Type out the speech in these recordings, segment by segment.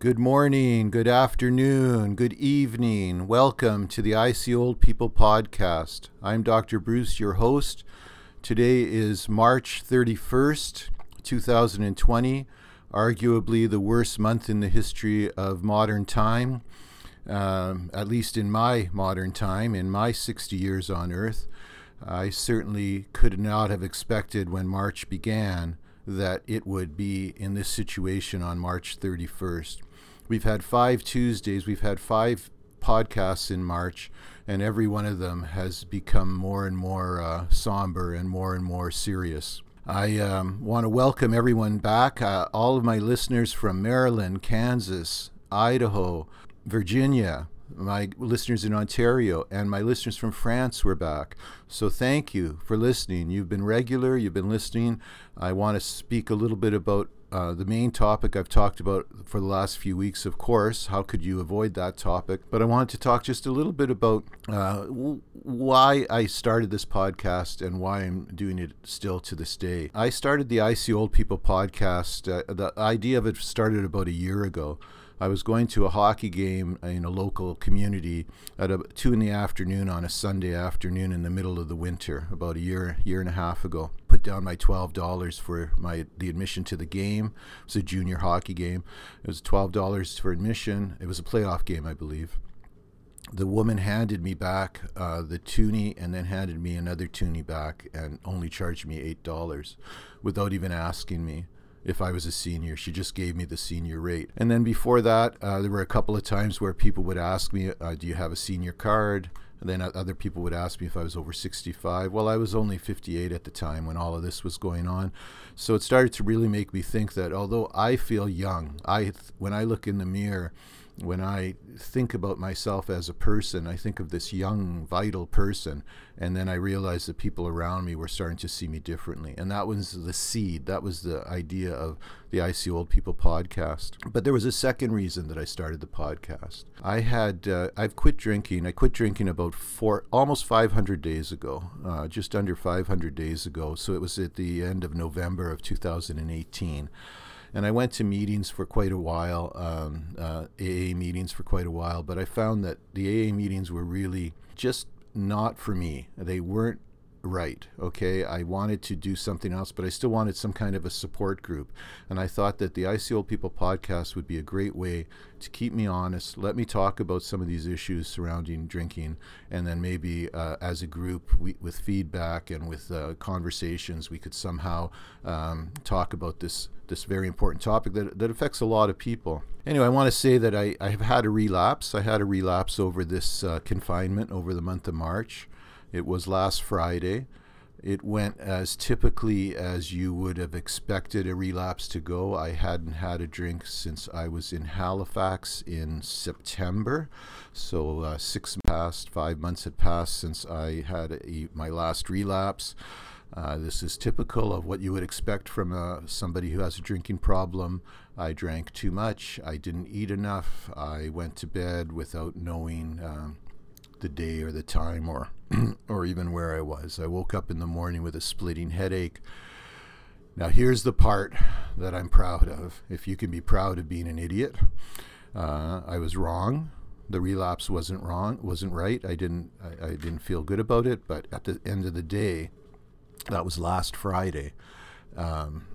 Good morning, good afternoon, good evening. Welcome to the I See Old People podcast. I'm Dr. Bruce, your host. Today is March 31st, 2020, arguably the worst month in the history of modern time, um, at least in my modern time, in my 60 years on Earth. I certainly could not have expected when March began that it would be in this situation on March 31st. We've had five Tuesdays, we've had five podcasts in March, and every one of them has become more and more uh, somber and more and more serious. I um, want to welcome everyone back, uh, all of my listeners from Maryland, Kansas, Idaho, Virginia, my listeners in Ontario, and my listeners from France were back. So thank you for listening. You've been regular, you've been listening. I want to speak a little bit about uh, the main topic I've talked about for the last few weeks, of course. How could you avoid that topic? But I wanted to talk just a little bit about uh, why I started this podcast and why I'm doing it still to this day. I started the I See Old People podcast. Uh, the idea of it started about a year ago. I was going to a hockey game in a local community at a, two in the afternoon on a Sunday afternoon in the middle of the winter, about a year year and a half ago. Put down my twelve dollars for my the admission to the game. It was a junior hockey game. It was twelve dollars for admission. It was a playoff game, I believe. The woman handed me back uh, the toonie and then handed me another toonie back and only charged me eight dollars without even asking me if I was a senior. She just gave me the senior rate. And then before that, uh, there were a couple of times where people would ask me, uh, Do you have a senior card? And then other people would ask me if I was over 65. Well, I was only 58 at the time when all of this was going on. So it started to really make me think that although I feel young, I when I look in the mirror, when I think about myself as a person, I think of this young, vital person, and then I realize the people around me were starting to see me differently. And that was the seed, that was the idea of the I See Old People podcast. But there was a second reason that I started the podcast. I had, uh, I've quit drinking. I quit drinking about four, almost 500 days ago, uh, just under 500 days ago. So it was at the end of November of 2018 and I went to meetings for quite a while, um, uh, AA meetings for quite a while, but I found that the AA meetings were really just not for me. They weren't right. Okay, I wanted to do something else, but I still wanted some kind of a support group. And I thought that the I See Old People podcast would be a great way to keep me honest, let me talk about some of these issues surrounding drinking, and then maybe uh, as a group, we, with feedback and with uh, conversations, we could somehow um, talk about this this very important topic that, that affects a lot of people. Anyway, I want to say that I, I have had a relapse. I had a relapse over this uh, confinement over the month of March. It was last Friday. It went as typically as you would have expected a relapse to go. I hadn't had a drink since I was in Halifax in September. So, uh, six past, five months had passed since I had a, my last relapse. Uh, this is typical of what you would expect from uh, somebody who has a drinking problem. I drank too much. I didn't eat enough. I went to bed without knowing um, the day or the time or or even where I was. I woke up in the morning with a splitting headache. Now here's the part that I'm proud of. If you can be proud of being an idiot, uh, I was wrong. The relapse wasn't wrong, wasn't right. I didn't I, I didn't feel good about it. But at the end of the day, that was last Friday. Um,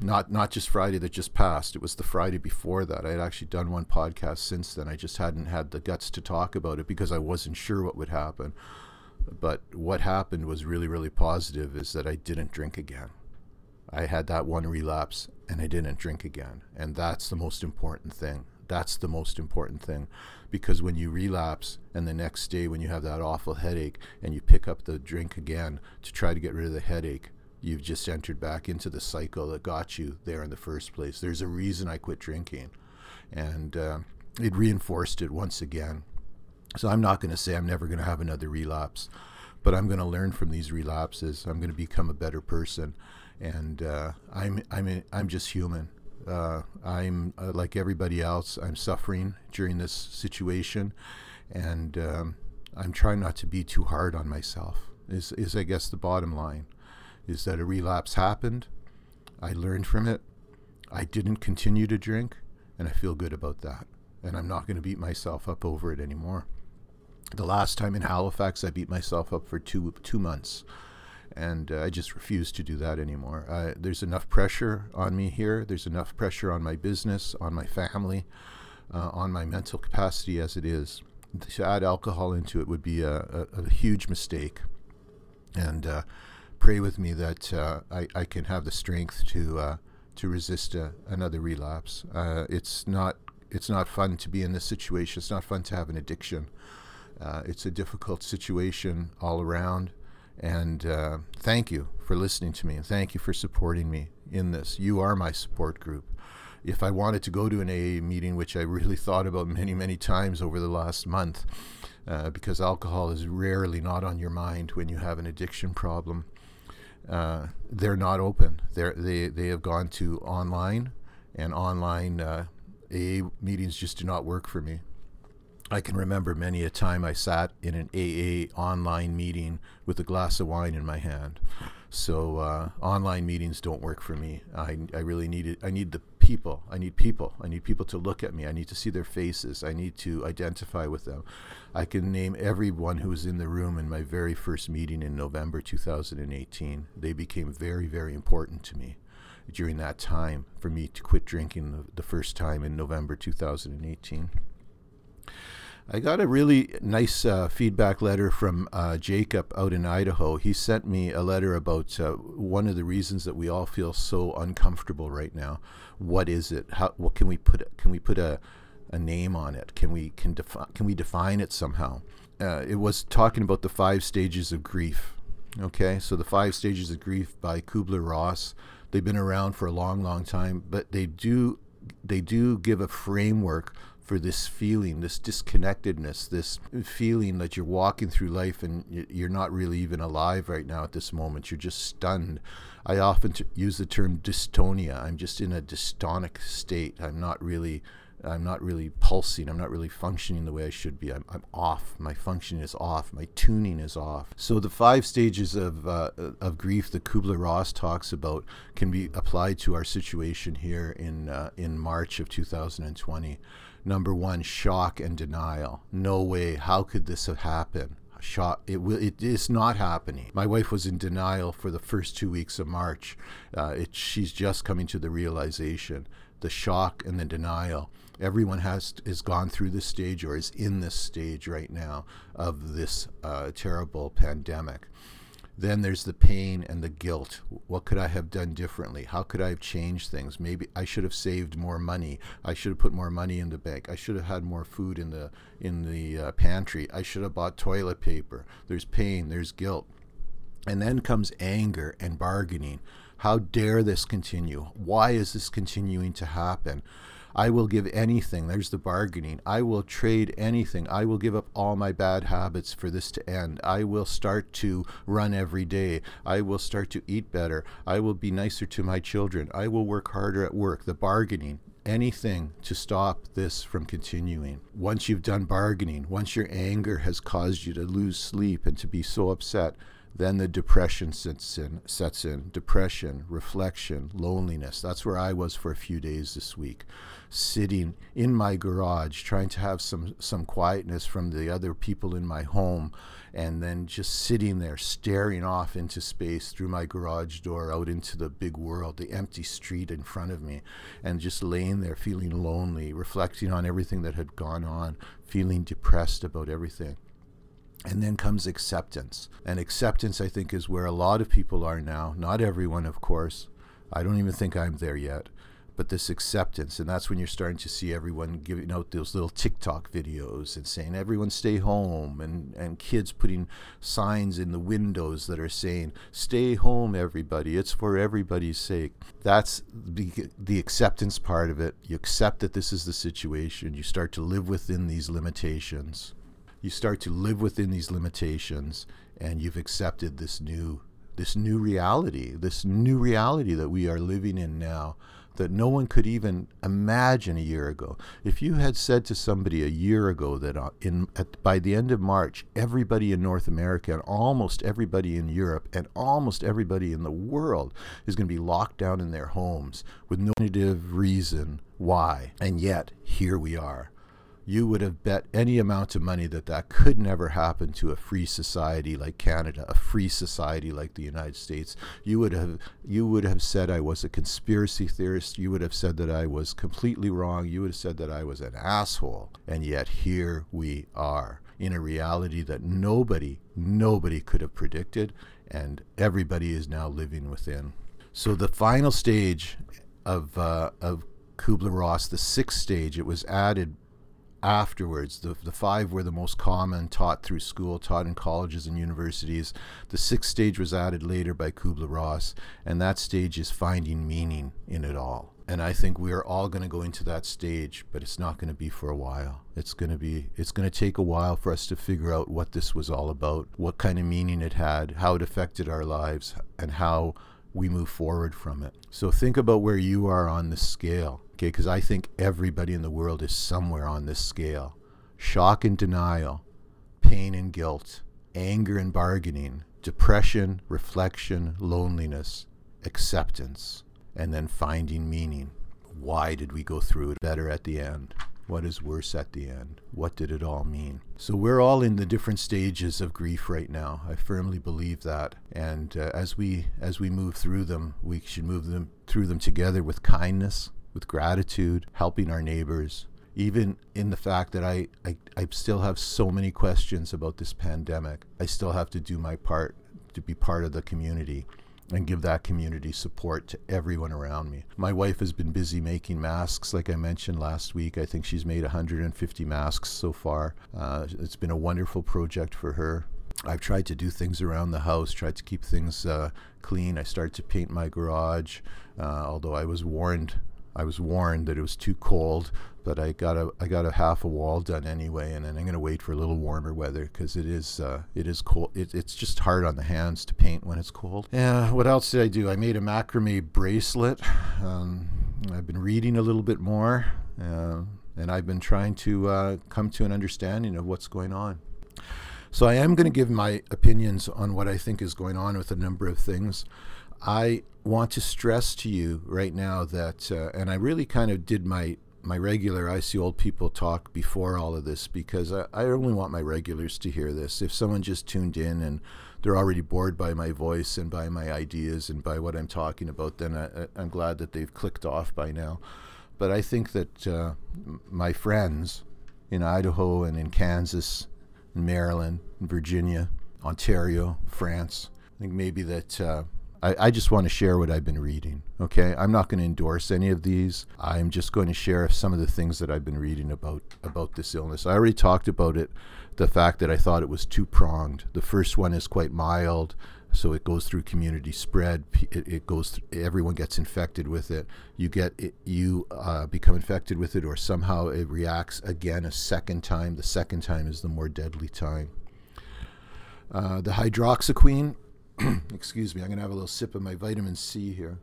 not not just Friday that just passed. It was the Friday before that. I had actually done one podcast since then. I just hadn't had the guts to talk about it because I wasn't sure what would happen. But what happened was really really positive. Is that I didn't drink again. I had that one relapse and I didn't drink again, and that's the most important thing. That's the most important thing because when you relapse and the next day when you have that awful headache and you pick up the drink again to try to get rid of the headache, you've just entered back into the cycle that got you there in the first place. There's a reason I quit drinking, and uh, it reinforced it once again. So I'm not going to say I'm never going to have another relapse, but I'm going to learn from these relapses. I'm going to become a better person, and uh, I'm I'm I'm just human. Uh, I'm uh, like everybody else. I'm suffering during this situation, and um, I'm trying not to be too hard on myself. Is is I guess the bottom line is that a relapse happened. I learned from it. I didn't continue to drink. and I feel good about that. And I'm not going to beat myself up over it anymore. The last time in Halifax, I beat myself up for two two months, and uh, I just refuse to do that anymore. Uh, there's enough pressure on me here. There's enough pressure on my business, on my family, uh, on my mental capacity as it is. To add alcohol into it would be a, a, a huge mistake. And uh, pray with me that uh, I, I can have the strength to uh, to resist a, another relapse. it's not it's not fun to be in this situation. It's not fun to have an addiction. Uh, it's a difficult situation all around. And uh, thank you for listening to me and thank you for supporting me in this. You are my support group. If I wanted to go to an AA meeting, which I really thought about many, many times over the last month, uh, because alcohol is rarely not on your mind when you have an addiction problem, uh, they're not open. They're, they, they have gone to online, and online AA uh, meetings just do not work for me. I can remember many a time I sat in an AA online meeting with a glass of wine in my hand. So uh, online meetings don't work for me. I, I really need it. I need the people. I need people. I need people to look at me. I need to see their faces. I need to identify with them. I can name everyone who was in the room in my very first meeting in November 2018. They became very, very important to me during that time for me to quit drinking the, the first time in November 2018. I got a really nice uh, feedback letter from uh, Jacob out in Idaho. He sent me a letter about uh, one of the reasons that we all feel so uncomfortable right now. What is it? How? What can we put? Can we put a, a name on it? Can we can defi- Can we define it somehow? Uh, it was talking about the five stages of grief. Okay, so the five stages of grief by Kubler Ross. They've been around for a long, long time, but they do they do give a framework for this feeling, this disconnectedness, this feeling that you're walking through life and you're not really even alive right now at this moment. You're just stunned. I often t- use the term dystonia. I'm just in a dystonic state. I'm not really. I'm not really pulsing. I'm not really functioning the way I should be. I'm, I'm off. My function is off. My tuning is off. So the five stages of uh, of grief that Kubler Ross talks about can be applied to our situation here in uh, in March of 2020 number one, shock and denial. No way. How could this have happened? Shock. It will. It is not happening. My wife was in denial for the first two weeks of March. Uh, it, she's just coming to the realization, the shock and the denial. Everyone has is gone through this stage or is in this stage right now of this uh, terrible pandemic. Then there's the pain and the guilt. What could I have done differently? How could I have changed things? Maybe I should have saved more money. I should have put more money in the bank. I should have had more food in the in the uh, pantry. I should have bought toilet paper. There's pain, there's guilt. And then comes anger and bargaining. How dare this continue? Why is this continuing to happen? I will give anything. There's the bargaining. I will trade anything. I will give up all my bad habits for this to end. I will start to run every day. I will start to eat better. I will be nicer to my children. I will work harder at work. The bargaining anything to stop this from continuing. Once you've done bargaining, once your anger has caused you to lose sleep and to be so upset, then the depression sets in, sets in. Depression, reflection, loneliness. That's where I was for a few days this week, sitting in my garage, trying to have some some quietness from the other people in my home, and then just sitting there, staring off into space through my garage door, out into the big world, the empty street in front of me, and just laying there, feeling lonely, reflecting on everything that had gone on, feeling depressed about everything. And then comes acceptance. And acceptance, I think, is where a lot of people are now. Not everyone, of course. I don't even think I'm there yet. But this acceptance, and that's when you're starting to see everyone giving out those little TikTok videos and saying, everyone stay home, and, and kids putting signs in the windows that are saying, stay home, everybody. It's for everybody's sake. That's the, the acceptance part of it. You accept that this is the situation, you start to live within these limitations you start to live within these limitations and you've accepted this new this new reality this new reality that we are living in now that no one could even imagine a year ago. If you had said to somebody a year ago that uh, in at, by the end of March, everybody in North America and almost everybody in Europe and almost everybody in the world is going to be locked down in their homes with no reason why, and yet here we are you would have bet any amount of money that that could never happen to a free society like Canada, a free society like the United States. You would have you would have said I was a conspiracy theorist. You would have said that I was completely wrong. You would have said that I was an asshole. And yet here we are in a reality that nobody nobody could have predicted and everybody is now living within. So the final stage of uh, of Kubler Ross, the sixth stage, it was added afterwards. The, the five were the most common, taught through school, taught in colleges and universities. The sixth stage was added later by Kubler Ross, and that stage is finding meaning in it all. And I think we are all going to go into that stage, but it's not going to be for a while. It's going to be it's going to take a while for us to figure out what this was all about, what kind of meaning it had, how it affected our lives, and how we move forward from it. So think about where you are on the scale okay? Because I think everybody in the world is somewhere on this scale shock and denial, pain and guilt, anger and bargaining, depression, reflection, loneliness, acceptance, and then finding meaning. Why did we go through it better at the end? What is worse at the end? What did it all mean? So we're all in the different stages of grief right now. I firmly believe that, and uh, as we as we move through them, we should move them through them together with kindness, with gratitude, helping our neighbors, even in the fact that I, I, I still have so many questions about this pandemic. I still have to do my part to be part of the community and give that community support to everyone around me. My wife has been busy making masks, like I mentioned last week. I think she's made 150 masks so far. Uh, it's been a wonderful project for her. I've tried to do things around the house, tried to keep things uh, clean. I started to paint my garage, uh, although I was warned I was warned that it was too cold, but I got a I got a half a wall done anyway, and then I'm gonna wait for a little warmer weather because it is uh, it is cold. It, it's just hard on the hands to paint when it's cold. Yeah. What else did I do? I made a macrame bracelet. Um, I've been reading a little bit more, uh, and I've been trying to uh, come to an understanding of what's going on. So I am going to give my opinions on what I think is going on with a number of things. I want to stress to you right now that, uh, and I really kind of did my my regular I see old people talk before all of this because I, I only want my regulars to hear this. If someone just tuned in and they're already bored by my voice and by my ideas and by what I'm talking about, then I, am glad that they've clicked off by now. But I think that uh, my friends in Idaho and in Kansas, Maryland, Virginia, Ontario, France, I think maybe that uh, I, I just want to share what I've been reading. Okay, I'm not going to endorse any of these. I'm just going to share some of the things that I've been reading about about this illness. I already talked about it, the fact that I thought it was two pronged. The first one is quite mild, so it goes through community spread. It, it goes, through, everyone gets infected with it. You get it, you uh, become infected with it, or somehow it reacts again a second time. The second time is the more deadly time. Uh, the hydroxyquine excuse me, I'm going to have a little sip of my vitamin C here.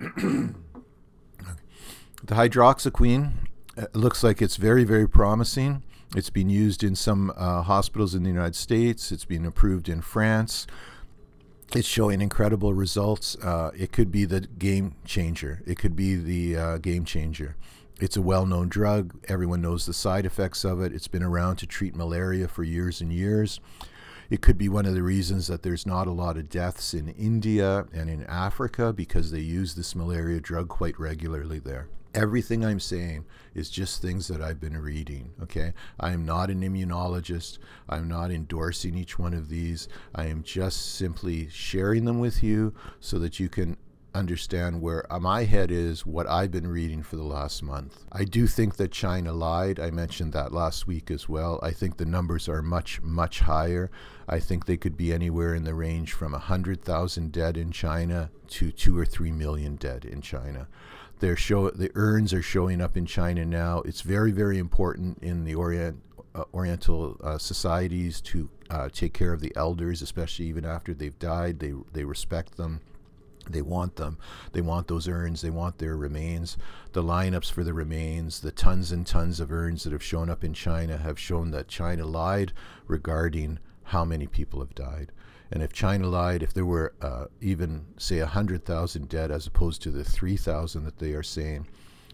the hydroxyquine uh, looks like it's very, very promising. It's been used in some uh, hospitals in the United States. It's been approved in France. It's showing incredible results. Uh, it could be the game changer. It could be the uh, game changer. It's a well known drug. Everyone knows the side effects of it. It's been around to treat malaria for years and years. It could be one of the reasons that there's not a lot of deaths in India and in Africa because they use this malaria drug quite regularly there. Everything I'm saying is just things that I've been reading, okay? I am not an immunologist. I'm not endorsing each one of these. I am just simply sharing them with you so that you can understand where uh, my head is, what I've been reading for the last month. I do think that China lied. I mentioned that last week as well. I think the numbers are much, much higher. I think they could be anywhere in the range from 100,000 dead in China to 2 or 3 million dead in China. They're show, the urns are showing up in China now. It's very, very important in the Orient, uh, Oriental uh, societies to uh, take care of the elders, especially even after they've died. They, they respect them They want them. They want those urns. They want their remains. The lineups for the remains, the tons and tons of urns that have shown up in China have shown that China lied regarding how many people have died. And if China lied, if there were uh, even, say, 100,000 dead as opposed to the 3,000 that they are saying,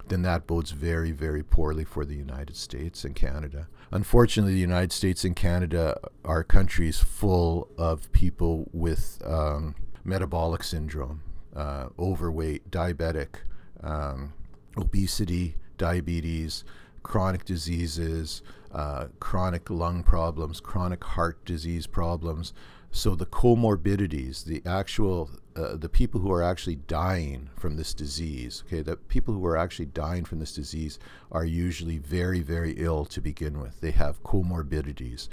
then that bodes very, very poorly for the United States and Canada. Unfortunately, the United States and Canada are countries full of people with um, metabolic syndrome, uh, overweight, diabetic, um, obesity, diabetes, chronic diseases, uh, chronic lung problems, chronic heart disease problems. So the comorbidities, the actual, uh, the people who are actually dying from this disease, okay, the people who are actually dying from this disease are usually very, very ill to begin with. They have comorbidities.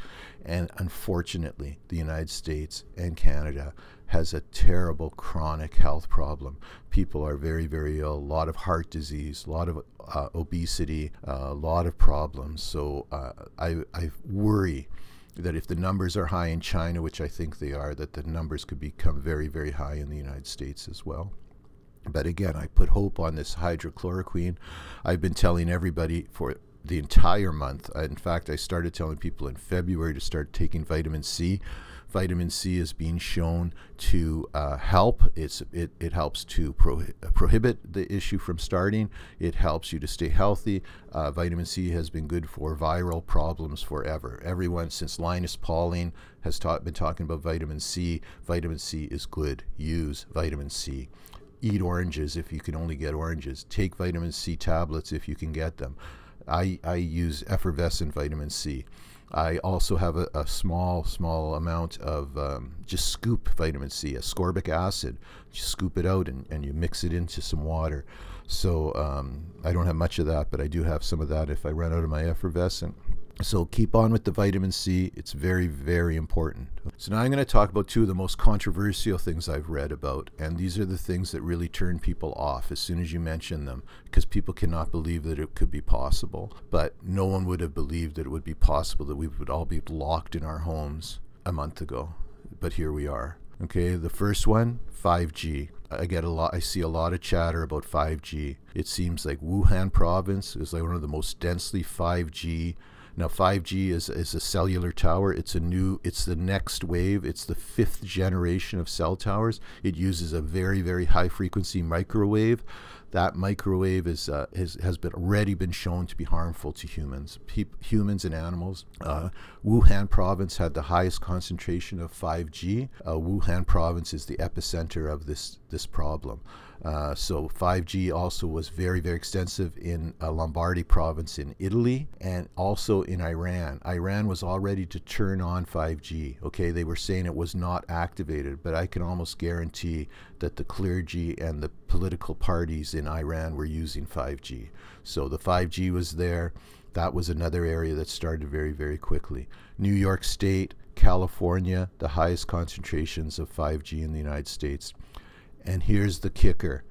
And unfortunately, the United States and Canada has a terrible chronic health problem. People are very, very ill, a lot of heart disease, a lot of uh, obesity, uh, a lot of problems. So uh, I, I worry that if the numbers are high in China, which I think they are, that the numbers could become very, very high in the United States as well. But again, I put hope on this hydrochloroquine. I've been telling everybody for the entire month. In fact, I started telling people in February to start taking vitamin C vitamin C is being shown to uh, help. It's, it, it helps to pro- prohibit the issue from starting. It helps you to stay healthy. Uh, vitamin C has been good for viral problems forever. Everyone since Linus Pauling has ta- been talking about vitamin C. Vitamin C is good. Use vitamin C eat oranges if you can only get oranges. Take vitamin C tablets if you can get them. I, I use effervescent vitamin C. I also have a, a small, small amount of um, just scoop vitamin C, ascorbic acid. You scoop it out and, and you mix it into some water. So um, I don't have much of that, but I do have some of that if I run out of my effervescent. So keep on with the vitamin C. It's very, very important. So now I'm going to talk about two of the most controversial things I've read about. And these are the things that really turn people off as soon as you mention them because people cannot believe that it could be possible. But no one would have believed that it would be possible that we would all be locked in our homes a month ago. But here we are. Okay, the first one, 5G. I get a lot I see a lot of chatter about 5G. It seems like Wuhan province is like one of the most densely 5G now 5G is, is a cellular tower. It's a new, it's the next wave. It's the fifth generation of cell towers. It uses a very, very high frequency microwave. That microwave is uh, has, has been already been shown to be harmful to humans, Pe- humans and animals. Uh, Wuhan province had the highest concentration of 5G. Uh, Wuhan province is the epicenter of this this problem. Uh, so 5G also was very, very extensive in uh, Lombardy province in Italy and also in Iran. Iran was all ready to turn on 5G. Okay, they were saying it was not activated, but I can almost guarantee that the clergy and the political parties in Iran were using 5G. So the 5G was there. That was another area that started very, very quickly. New York State, California, the highest concentrations of 5G in the United States. And here's the kicker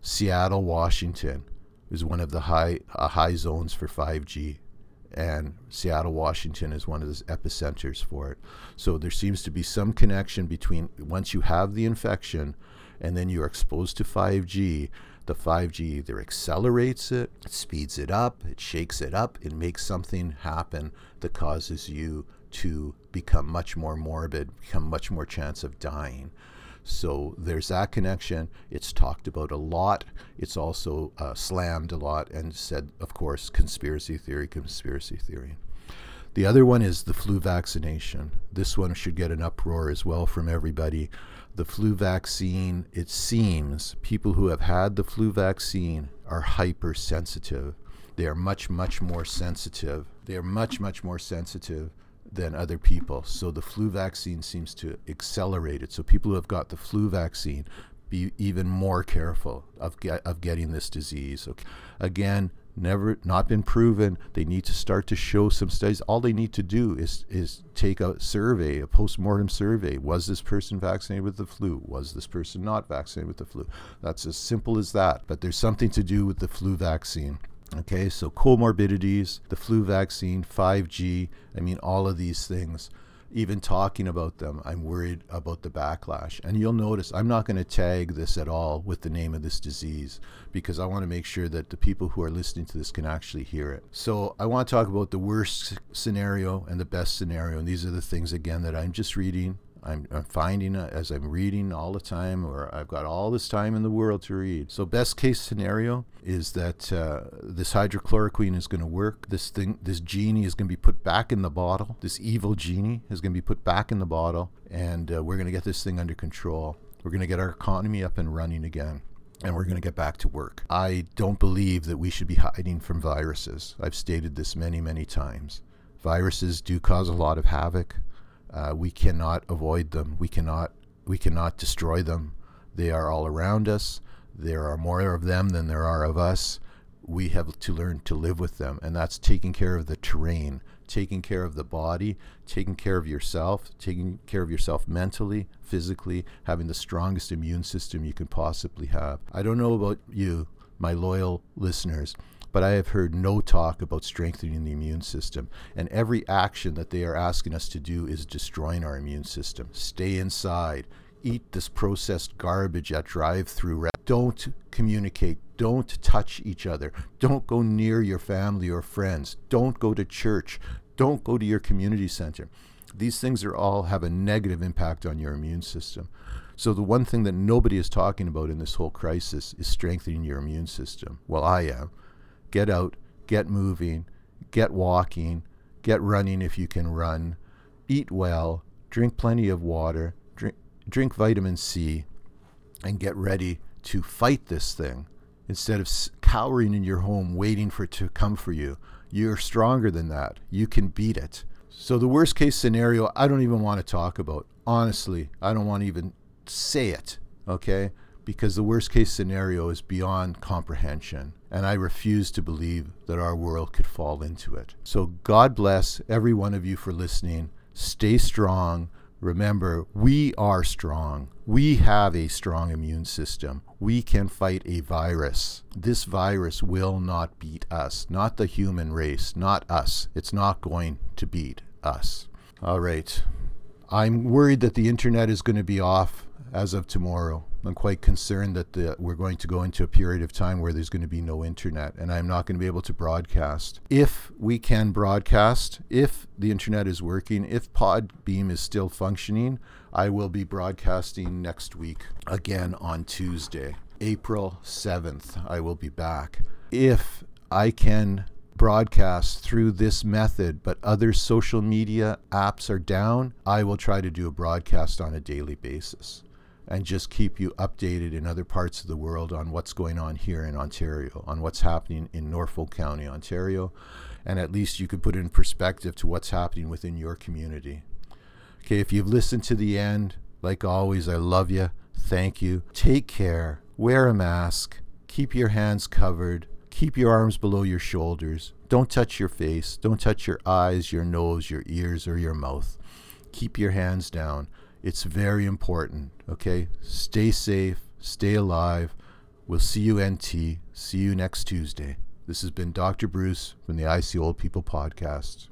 Seattle, Washington is one of the high, uh, high zones for 5G. And Seattle, Washington is one of the epicenters for it. So there seems to be some connection between once you have the infection and then you're exposed to 5G, the 5G either accelerates it, it speeds it up, it shakes it up, it makes something happen that causes you to become much more morbid, become much more chance of dying. So there's that connection. It's talked about a lot. It's also uh, slammed a lot and said, of course, conspiracy theory, conspiracy theory. The other one is the flu vaccination. This one should get an uproar as well from everybody. The flu vaccine, it seems people who have had the flu vaccine are hypersensitive. They are much, much more sensitive. They are much, much more sensitive than other people. So the flu vaccine seems to accelerate it. So people who have got the flu vaccine be even more careful of get, of getting this disease. Okay. Again, never not been proven. They need to start to show some studies. All they need to do is is take a survey, a post-mortem survey. Was this person vaccinated with the flu? Was this person not vaccinated with the flu? That's as simple as that. But there's something to do with the flu vaccine. Okay, so comorbidities, the flu vaccine, 5G, I mean, all of these things. even talking about them, I'm worried about the backlash. And you'll notice I'm not going to tag this at all with the name of this disease because I want to make sure that the people who are listening to this can actually hear it. So I want to talk about the worst scenario and the best scenario. And these are the things, again, that I'm just reading I'm, I'm finding it as I'm reading all the time, or I've got all this time in the world to read. So, best case scenario is that uh, this hydrochloroquine is going to work. This thing, this genie is going to be put back in the bottle. This evil genie is going to be put back in the bottle, and uh, we're going to get this thing under control. We're going to get our economy up and running again and we're going to get back to work. I don't believe that we should be hiding from viruses. I've stated this many, many times. Viruses do cause a lot of havoc. Uh, we cannot avoid them. We cannot we cannot destroy them. They are all around us. There are more of them than there are of us. We have to learn to live with them, and that's taking care of the terrain, taking care of the body, taking care of yourself, taking care of yourself mentally, physically, having the strongest immune system you can possibly have. I don't know about you, my loyal listeners, but I have heard no talk about strengthening the immune system. And every action that they are asking us to do is destroying our immune system. Stay inside. Eat this processed garbage at drive through. Don't communicate. Don't touch each other. Don't go near your family or friends. Don't go to church. Don't go to your community center. These things are all have a negative impact on your immune system. So the one thing that nobody is talking about in this whole crisis is strengthening your immune system. Well, I am get out, get moving, get walking, get running if you can run, eat well, drink plenty of water, drink, drink vitamin C, and get ready to fight this thing instead of cowering in your home waiting for it to come for you. You're stronger than that. You can beat it. So, the worst case scenario, I don't even want to talk about. Honestly, I don't want to even say it. Okay? because the worst case scenario is beyond comprehension, and I refuse to believe that our world could fall into it. So, God bless every one of you for listening. Stay strong. Remember, we are strong. We have a strong immune system. We can fight a virus. This virus will not beat us, not the human race, not us. It's not going to beat us. All right. I'm worried that the internet is going to be off as of tomorrow. I'm quite concerned that the, we're going to go into a period of time where there's going to be no internet and I'm not going to be able to broadcast. If we can broadcast, if the internet is working, if Podbean is still functioning, I will be broadcasting next week again on Tuesday, April 7th. I will be back. If I can broadcast through this method, but other social media apps are down, I will try to do a broadcast on a daily basis and just keep you updated in other parts of the world on what's going on here in Ontario, on what's happening in Norfolk County, Ontario, and at least you could put in perspective to what's happening within your community. Okay, if you've listened to the end, like always, I love you. Thank you. Take care. Wear a mask. Keep your hands covered. Keep your arms below your shoulders. Don't touch your face. Don't touch your eyes, your nose, your ears, or your mouth. Keep your hands down. It's very important. Okay? Stay safe, stay alive. We'll see you NT. See you next Tuesday. This has been Dr. Bruce from the I See Old People podcast.